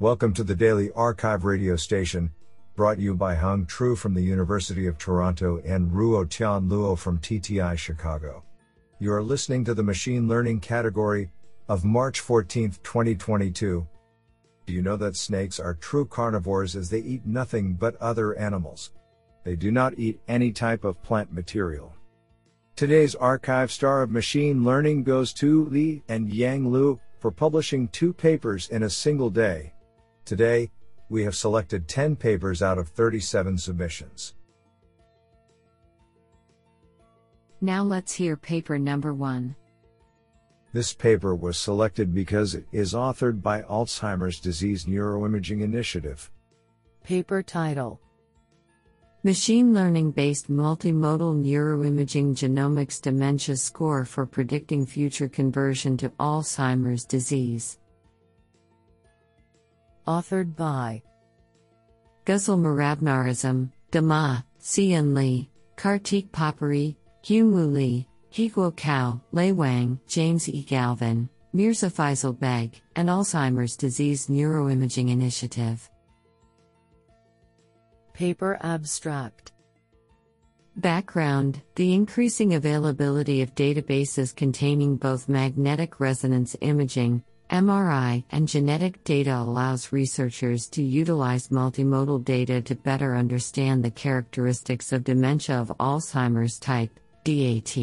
Welcome to the Daily arXiv radio station, brought you by Hung Tru from the University of Toronto and Ruo Tian Luo from TTI Chicago. You are listening to the machine learning category of March 14, 2022. Do you know that snakes are true carnivores as they eat nothing but other animals? They do not eat any type of plant material. Today's arXiv star of machine learning goes to Li and Yang Liu for publishing two papers in a single day. Today, we have selected 10 papers out of 37 submissions. Now let's hear paper number one. This paper was selected because it is authored by Alzheimer's Disease Neuroimaging Initiative. Paper title Machine learning based multimodal neuroimaging genomics dementia score for predicting future conversion to Alzheimer's disease. Authored by Ghazal Mirabnahrazam, Dama, Xian Li, Karteek Popuri, Hyunwoo Lee, Jiguo Cao, Lei Wang, James E. Galvin, Mirza Faisal Beg, and Alzheimer's Disease Neuroimaging Initiative. Paper Abstract Background The increasing availability of databases containing both magnetic resonance imaging, MRI, and genetic data allows researchers to utilize multimodal data to better understand the characteristics of dementia of Alzheimer's type, DAT.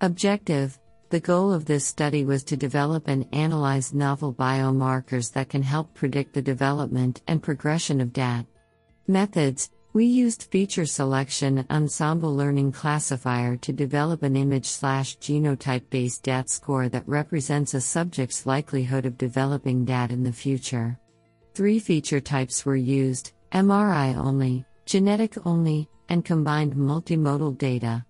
Objective The goal of this study was to develop and analyze novel biomarkers that can help predict the development and progression of DAT. Methods We used feature selection ensemble learning classifier to develop an image slash genotype based DAT score that represents a subject's likelihood of developing DAT in the future. Three feature types were used MRI only, genetic only, and combined multimodal data.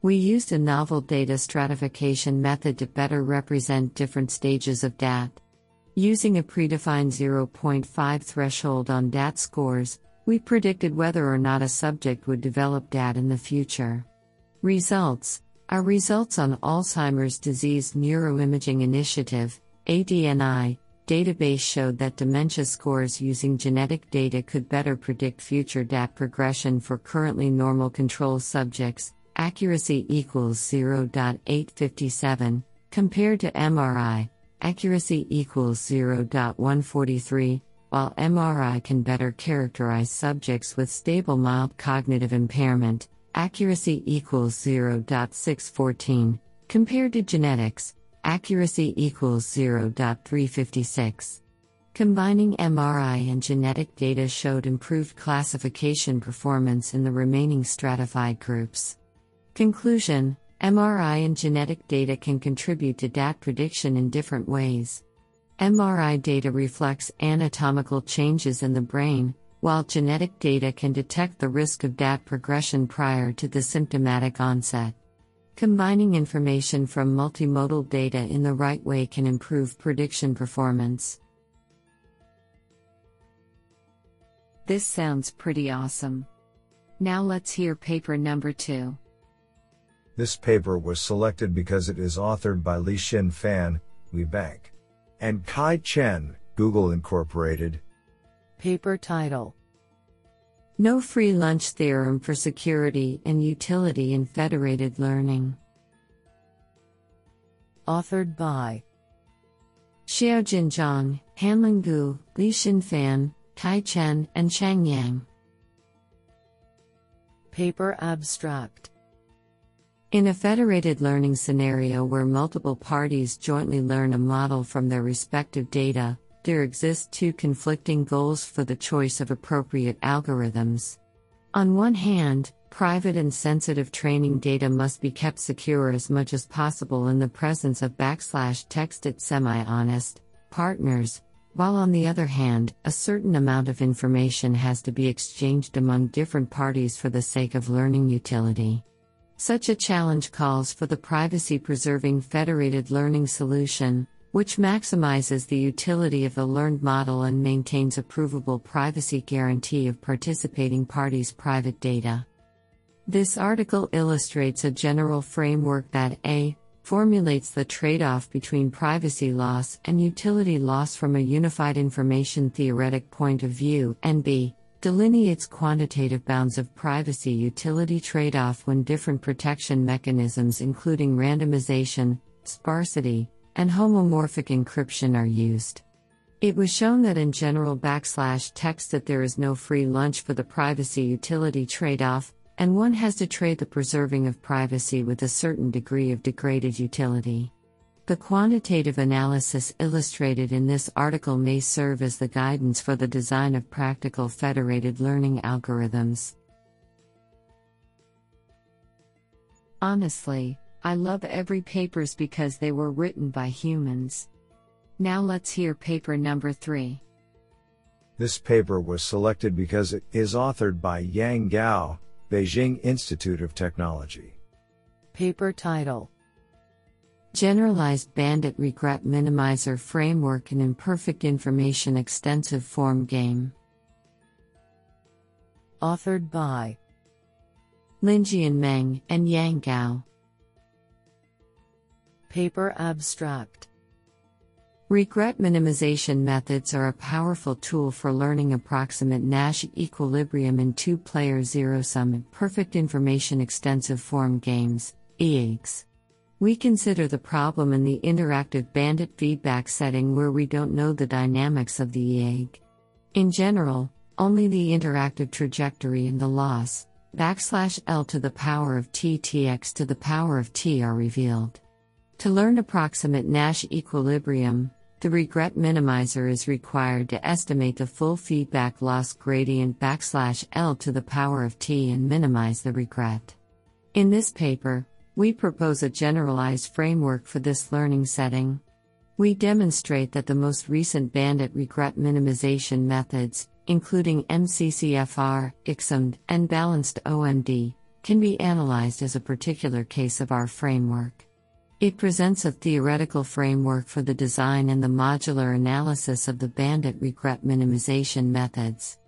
We used a novel data stratification method to better represent different stages of DAT. Using a predefined 0.5 threshold on DAT scores, we predicted whether or not a subject would develop DAT in the future. Results Our results on Alzheimer's Disease Neuroimaging Initiative, ADNI, database showed that dementia scores using genetic data could better predict future DAT progression for currently normal control subjects, accuracy equals 0.857, compared to MRI, accuracy equals 0.143, while MRI can better characterize subjects with stable mild cognitive impairment, accuracy equals 0.614, compared to genetics, accuracy equals 0.356. Combining MRI and genetic data showed improved classification performance in the remaining stratified groups. Conclusion MRI and genetic data can contribute to DAT prediction in different ways. MRI data reflects anatomical changes in the brain, while genetic data can detect the risk of DAT progression prior to the symptomatic onset. Combining information from multimodal data in the right way can improve prediction performance. This sounds pretty awesome. Now let's hear paper number two. This paper was selected because it is authored by Li Xin Fan, WeBank, and Kai Chen, Google Incorporated. Paper title No Free Lunch Theorem for Security and Utility in Federated Learning. Authored by Xiaojin Zhang, Hanlin Gu, Li Xin Fan, Kai Chen, and Qiang Yang. Paper Abstract in a federated learning scenario where multiple parties jointly learn a model from their respective data, there exist two conflicting goals for the choice of appropriate algorithms. On one hand, private and sensitive training data must be kept secure as much as possible in the presence of backslash texted semi honest partners, while on the other hand, a certain amount of information has to be exchanged among different parties for the sake of learning utility. Such a challenge calls for the privacy preserving federated learning solution, which maximizes the utility of the learned model and maintains a provable privacy guarantee of participating parties' private data. This article illustrates a general framework that a formulates the trade off between privacy loss and utility loss from a unified information theoretic point of view, and b. delineates quantitative bounds of privacy utility trade off when different protection mechanisms, including randomization, sparsity, and homomorphic encryption, are used. It was shown that in general backslash text that there is no free lunch for the privacy utility trade off, and one has to trade the preserving of privacy with a certain degree of degraded utility. The quantitative analysis illustrated in this article may serve as the guidance for the design of practical federated learning algorithms. Honestly, I love every papers because they were written by humans. Now let's hear paper number 3. This paper was selected because it is authored by Yang Gao, Beijing Institute of Technology. Paper title Generalized Bandit Regret Minimizer Framework and Imperfect Information Extensive Form Game. Authored by Linjian Meng and Yang Gao. Paper Abstract Regret minimization methods are a powerful tool for learning approximate Nash equilibrium in two player zero sum perfect information extensive form games, EIGS. We consider the problem in the interactive bandit feedback setting where we don't know the dynamics of the EIG. In general, only the interactive trajectory and the loss, backslash L to the power of T Tx to the power of T are revealed. To learn approximate Nash equilibrium, the regret minimizer is required to estimate the full feedback loss gradient backslash L to the power of T and minimize the regret. In this paper, we propose a generalized framework for this learning setting. We demonstrate that the most recent bandit regret minimization methods, including MCCFR, ICSMD, and balanced OMD, can be analyzed as a particular case of our framework. It presents a theoretical framework for the design and the modular analysis of the bandit regret minimization methods.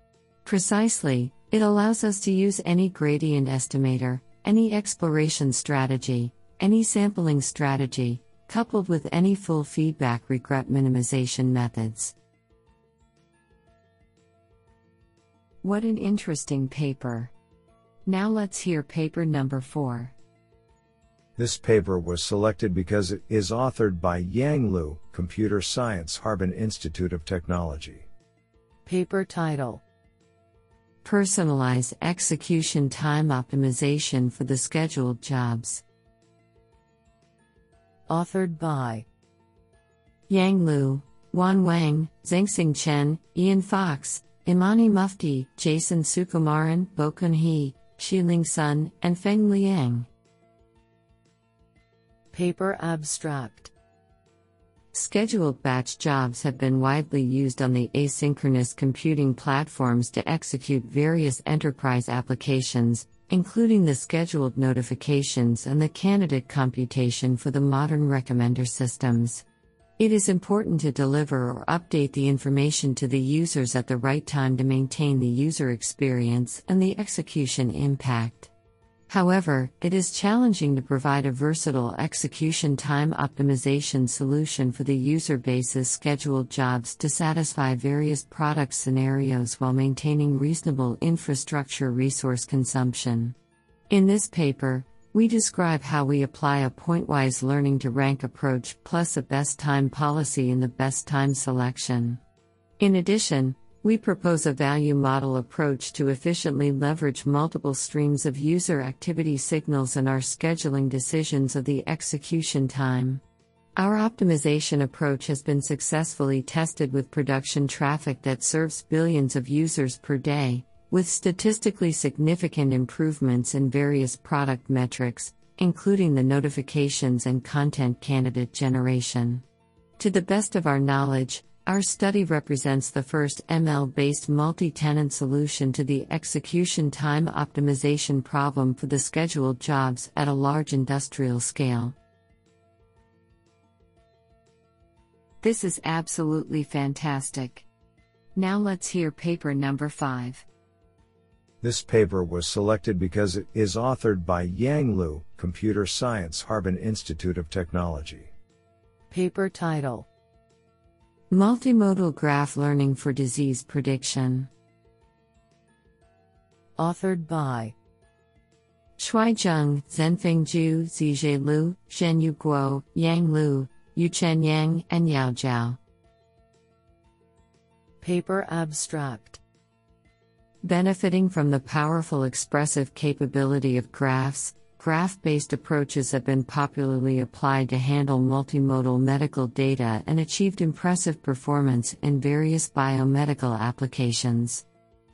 Precisely, it allows us to use any gradient estimator, any exploration strategy, any sampling strategy, coupled with any full feedback regret minimization methods. What an interesting paper! Now let's hear paper number 4. This paper was selected because it is authored by Yang Liu, Computer Science Harbin Institute of Technology. Paper title Personalized Execution Time Optimization for the Scheduled Jobs. Authored by Yang Liu, Wan Wang, Zhengxing Chen, Ian Fox, Imani Mufti, Jason Sukumaran, Bokun He, Xiling Sun, and Feng Liang. Paper Abstract Scheduled batch jobs have been widely used on the asynchronous computing platforms to execute various enterprise applications, including the scheduled notifications and the candidate computation for the modern recommender systems. It is important to deliver or update the information to the users at the right time to maintain the user experience and the execution impact. However, it is challenging to provide a versatile execution time optimization solution for the user base's scheduled jobs to satisfy various product scenarios while maintaining reasonable infrastructure resource consumption. In this paper, we describe how we apply a pointwise learning to rank approach plus a best time policy in the best time selection. In addition, we propose a value model approach to efficiently leverage multiple streams of user activity signals in our scheduling decisions of the execution time. Our optimization approach has been successfully tested with production traffic that serves billions of users per day, with statistically significant improvements in various product metrics, including the notifications and content candidate generation. To the best of our knowledge, our study represents the first ML based multi tenant solution to the execution time optimization problem for the scheduled jobs at a large industrial scale. This is absolutely fantastic. Now let's hear paper number 5. This paper was selected because it is authored by Yang Liu, Computer Science, Harbin Institute of Technology. Paper title Multimodal Graph Learning for Disease Prediction. Authored by Shuai Zheng, Zhenfeng Zhu, Zijie Liu, Zhenyu Guo, Yang Liu, Yuchen Yang, and Yao Zhao. Paper Abstract Benefiting from the powerful expressive capability of graphs, graph based approaches have been popularly applied to handle multimodal medical data and achieved impressive performance in various biomedical applications.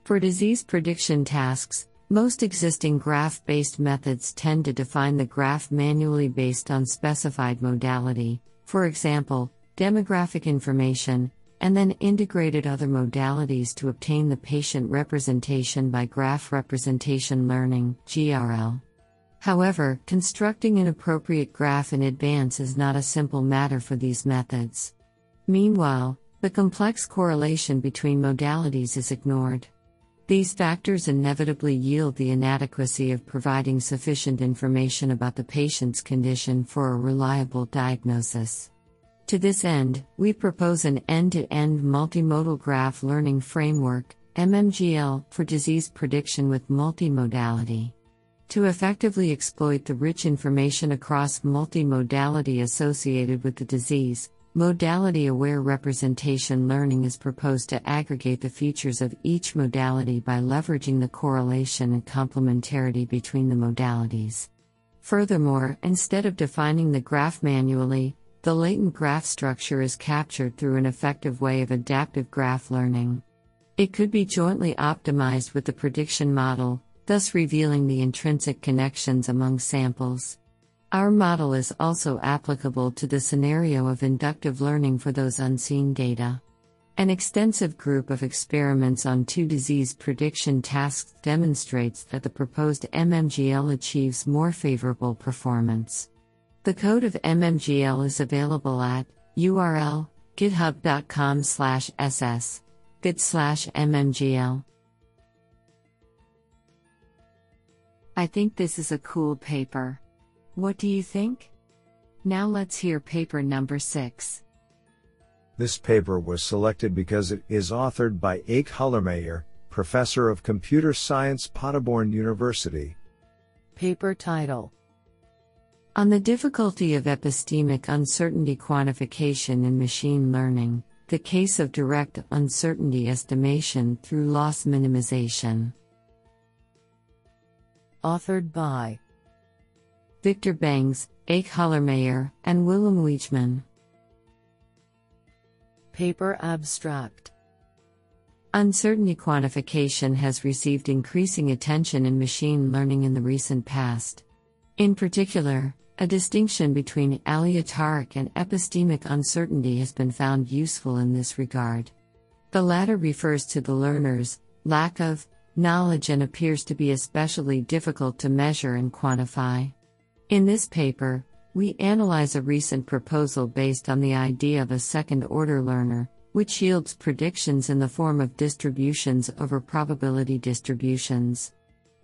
For disease prediction tasks, most existing graph based methods tend to define the graph manually based on specified modality, for example, demographic information, and then integrated other modalities to obtain the patient representation by graph representation learning GRL. However, constructing an appropriate graph in advance is not a simple matter for these methods. Meanwhile, the complex correlation between modalities is ignored. These factors inevitably yield the inadequacy of providing sufficient information about the patient's condition for a reliable diagnosis. To this end, we propose an end to end multimodal graph learning framework, MMGL, for disease prediction with multimodality. To effectively exploit the rich information across multimodality associated with the disease, modality aware representation learning is proposed to aggregate the features of each modality by leveraging the correlation and complementarity between the modalities. Furthermore, instead of defining the graph manually, the latent graph structure is captured through an effective way of adaptive graph learning. It could be jointly optimized with the prediction model, thus revealing the intrinsic connections among samples. Our model is also applicable to the scenario of inductive learning for those unseen data. An extensive group of experiments on two disease prediction tasks demonstrates that the proposed MMGL achieves more favorable performance. The code of MMGL is available at URL github.com slash I think this is a cool paper. What do you think? Now let's hear paper number 6. This paper was selected because it is authored by Eyke Hüllermeier, professor of computer science Paderborn University. Paper title on the difficulty of epistemic uncertainty quantification in machine learning, the case of direct uncertainty estimation through loss minimization. Authored by Viktor Bengs, Eyke Hüllermeier, and Willem Waegeman. Paper Abstract Uncertainty quantification has received increasing attention in machine learning in the recent past. In particular, a distinction between aleatoric and epistemic uncertainty has been found useful in this regard. The latter refers to the learner's lack of knowledge and appears to be especially difficult to measure and quantify. In this paper, we analyze a recent proposal based on the idea of a second order learner, which yields predictions in the form of distributions over probability distributions.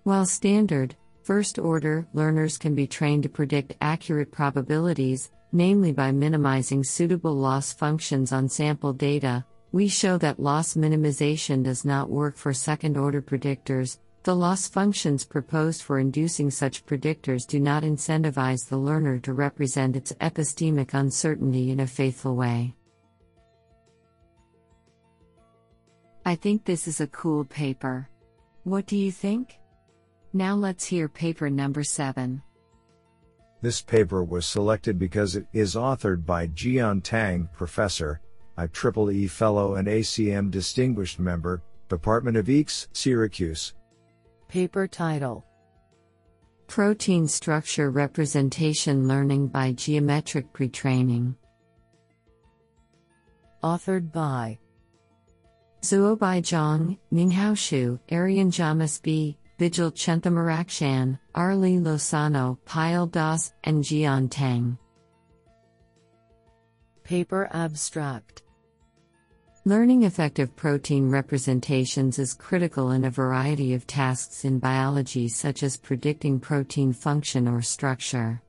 While standard, First order learners can be trained to predict accurate probabilities, namely by minimizing suitable loss functions on sample data. We show that loss minimization does not work for second order predictors. The loss functions proposed for inducing such predictors do not incentivize the learner to represent its epistemic uncertainty in a faithful way. I think this is a cool paper. What do you think? Now let's hear paper number 7. This paper was selected because it is authored by Jian Tang, professor, IEEE Fellow and ACM Distinguished Member, Department of EECS, Syracuse. Paper title Protein Structure Representation Learning by Geometric Pretraining. Authored by Zuobai Zhang, Minghao Xu, Arian Jamas B., Vijil Chenthamarakshan, Aurelie Lozano, Payel Das, and Jian Tang. Paper Abstract Learning effective protein representations is critical in a variety of tasks in biology, such as predicting protein function or structure.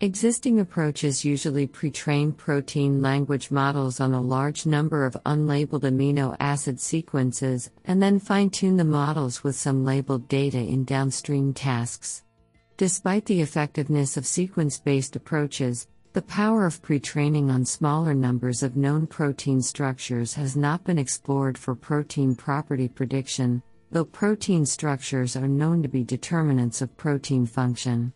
Existing approaches usually pre train protein language models on a large number of unlabeled amino acid sequences and then fine tune the models with some labeled data in downstream tasks. Despite the effectiveness of sequence based approaches, the power of pre training on smaller numbers of known protein structures has not been explored for protein property prediction, though protein structures are known to be determinants of protein function.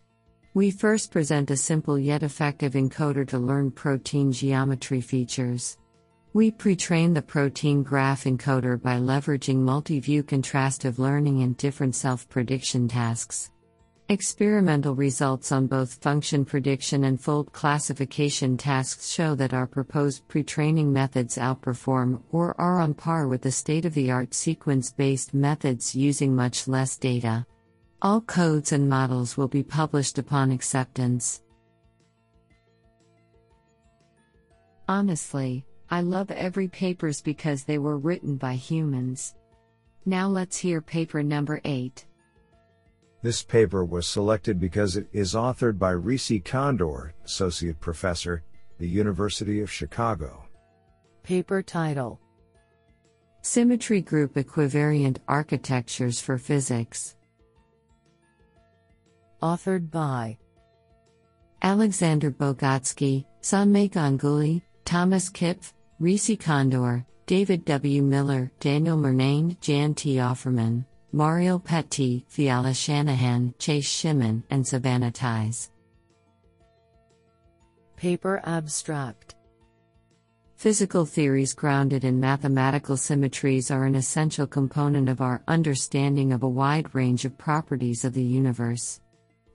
We first present a simple yet effective encoder to learn protein geometry features. We pre train the protein graph encoder by leveraging multi view contrastive learning and different self prediction tasks. Experimental results on both function prediction and fold classification tasks show that our proposed pre training methods outperform or are on par with the state of the art sequence based methods using much less data. All codes and models will be published upon acceptance. Honestly, I love every papers because they were written by humans. Now let's hear paper number 8. This paper was selected because it is authored by Risi Kondor, Associate Professor, the University of Chicago. Paper title Symmetry Group Equivariant Architectures for Physics. Authored by Alexander Bogatskiy, Sanmay Ganguly, Thomas Kipf, Risi Kondor, David W. Miller, Daniel Murnane, Jan T. Offermann. Mariel Pettee, Phiala Shanahan, Chase Shimmin, and Savannah Thais. Paper Abstract Physical theories grounded in mathematical symmetries are an essential component of our understanding of a wide range of properties of the universe.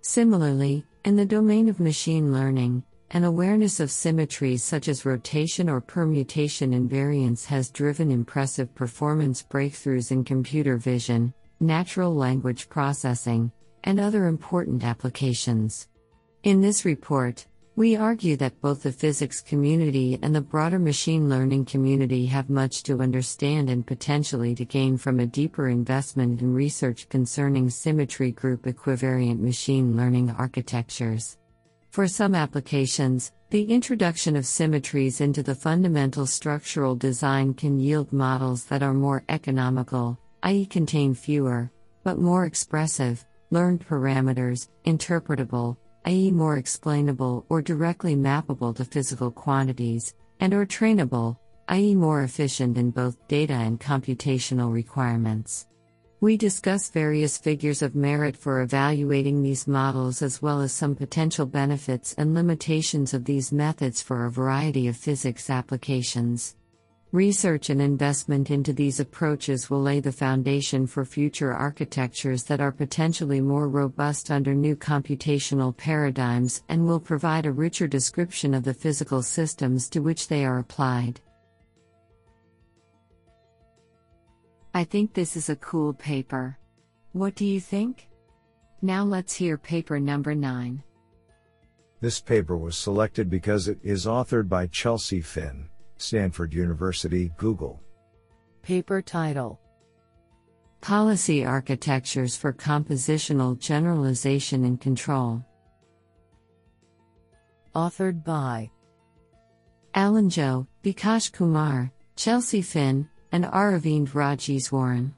Similarly, in the domain of machine learning, an awareness of symmetries such as rotation or permutation invariance has driven impressive performance breakthroughs in computer vision, natural language processing, and other important applications. In this report, we argue that both the physics community and the broader machine learning community have much to understand and potentially to gain from a deeper investment in research concerning symmetry group equivariant machine learning architectures. For some applications, the introduction of symmetries into the fundamental structural design can yield models that are more economical, i.e., contain fewer, but more expressive, learned parameters, interpretable, i.e., more explainable or directly mappable to physical quantities, and or trainable, i.e., more efficient in both data and computational requirements. We discuss various figures of merit for evaluating these models as well as some potential benefits and limitations of these methods for a variety of physics applications. Research and investment into these approaches will lay the foundation for future architectures that are potentially more robust under new computational paradigms and will provide a richer description of the physical systems to which they are applied. I think this is a cool paper. What do you think? Now let's hear paper number 9. This paper was selected because it is authored by Chelsea Finn. Stanford University, Google. Paper title Policy Architectures for Compositional Generalization and Control. Authored by Alan Zhou, Vikash Kumar, Chelsea Finn, and Aravind Rajeswaran.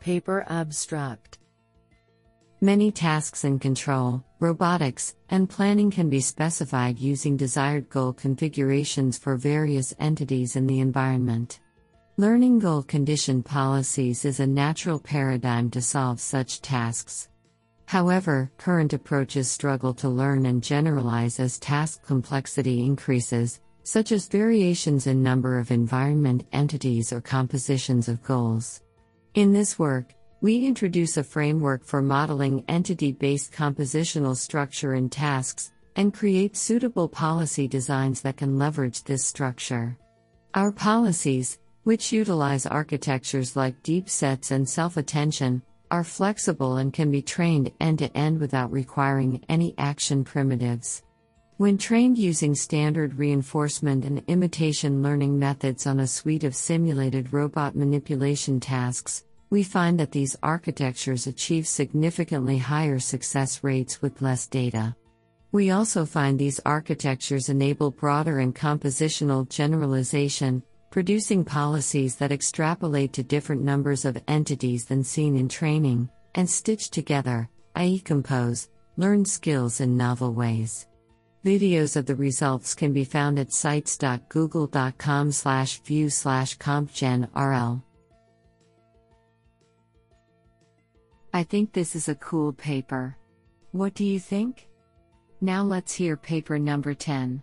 Paper Abstract Many tasks in control, robotics, and planning can be specified using desired goal configurations for various entities in the environment. Learning goal condition policies is a natural paradigm to solve such tasks. However, current approaches struggle to learn and generalize as task complexity increases, such as variations in number of environment entities or compositions of goals. In this work, we introduce a framework for modeling entity based compositional structure in tasks and create suitable policy designs that can leverage this structure. Our policies, which utilize architectures like deep sets and self attention, are flexible and can be trained end to end without requiring any action primitives. When trained using standard reinforcement and imitation learning methods on a suite of simulated robot manipulation tasks, we find that these architectures achieve significantly higher success rates with less data. We also find these architectures enable broader and compositional generalization, producing policies that extrapolate to different numbers of entities than seen in training, and stitch together, i.e., compose, learn skills in novel ways. Videos of the results can be found at sites.google.com slash view slash compgenrl. I think this is a cool paper. What do you think? Now let's hear paper number 10.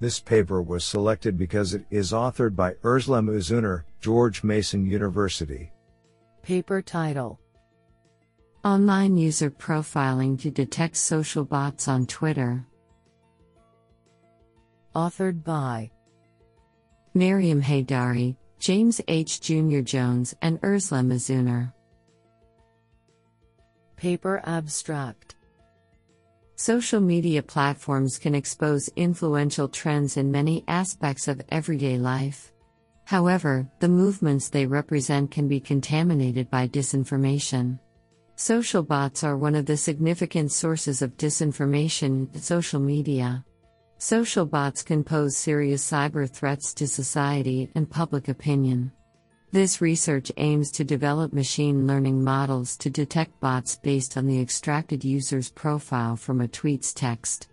This paper was selected because it is authored by Özlem Uzuner, George Mason University. Paper title Online user profiling to detect social bots on Twitter. Authored by Maryam Heidari, James H. Jr. Jones, and Özlem Uzuner. Paper abstract Social media platforms can expose influential trends in many aspects of everyday life. However, the movements they represent can be contaminated by disinformation. Social bots are one of the significant sources of disinformation in social media. Social bots can pose serious cyber threats to society and public opinion. This research aims to develop machine learning models to detect bots based on the extracted user's profile from a tweet's text.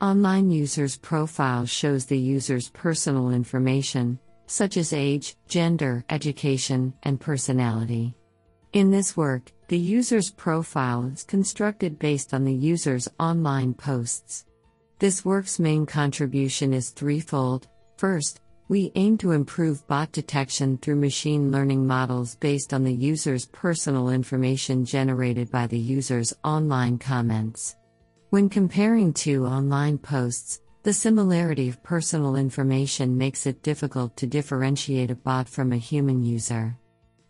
Online user's profile shows the user's personal information, such as age, gender, education, and personality. In this work, the user's profile is constructed based on the user's online posts. This work's main contribution is threefold. First, we aim to improve bot detection through machine learning models based on the user's personal information generated by the user's online comments. When comparing two online posts, the similarity of personal information makes it difficult to differentiate a bot from a human user.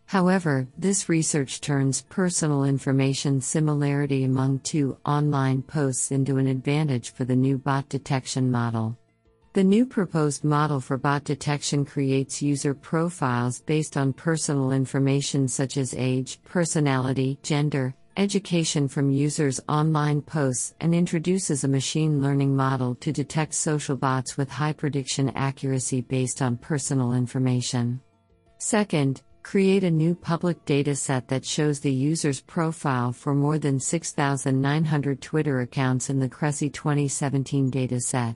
However, this research turns personal information similarity among two online posts into an advantage for the new bot detection model. The new proposed model for bot detection creates user profiles based on personal information such as age, personality, gender, education from users' online posts and introduces a machine learning model to detect social bots with high prediction accuracy based on personal information. Second, create a new public dataset that shows the user's profile for more than 6,900 Twitter accounts in the Cresci 2017 dataset.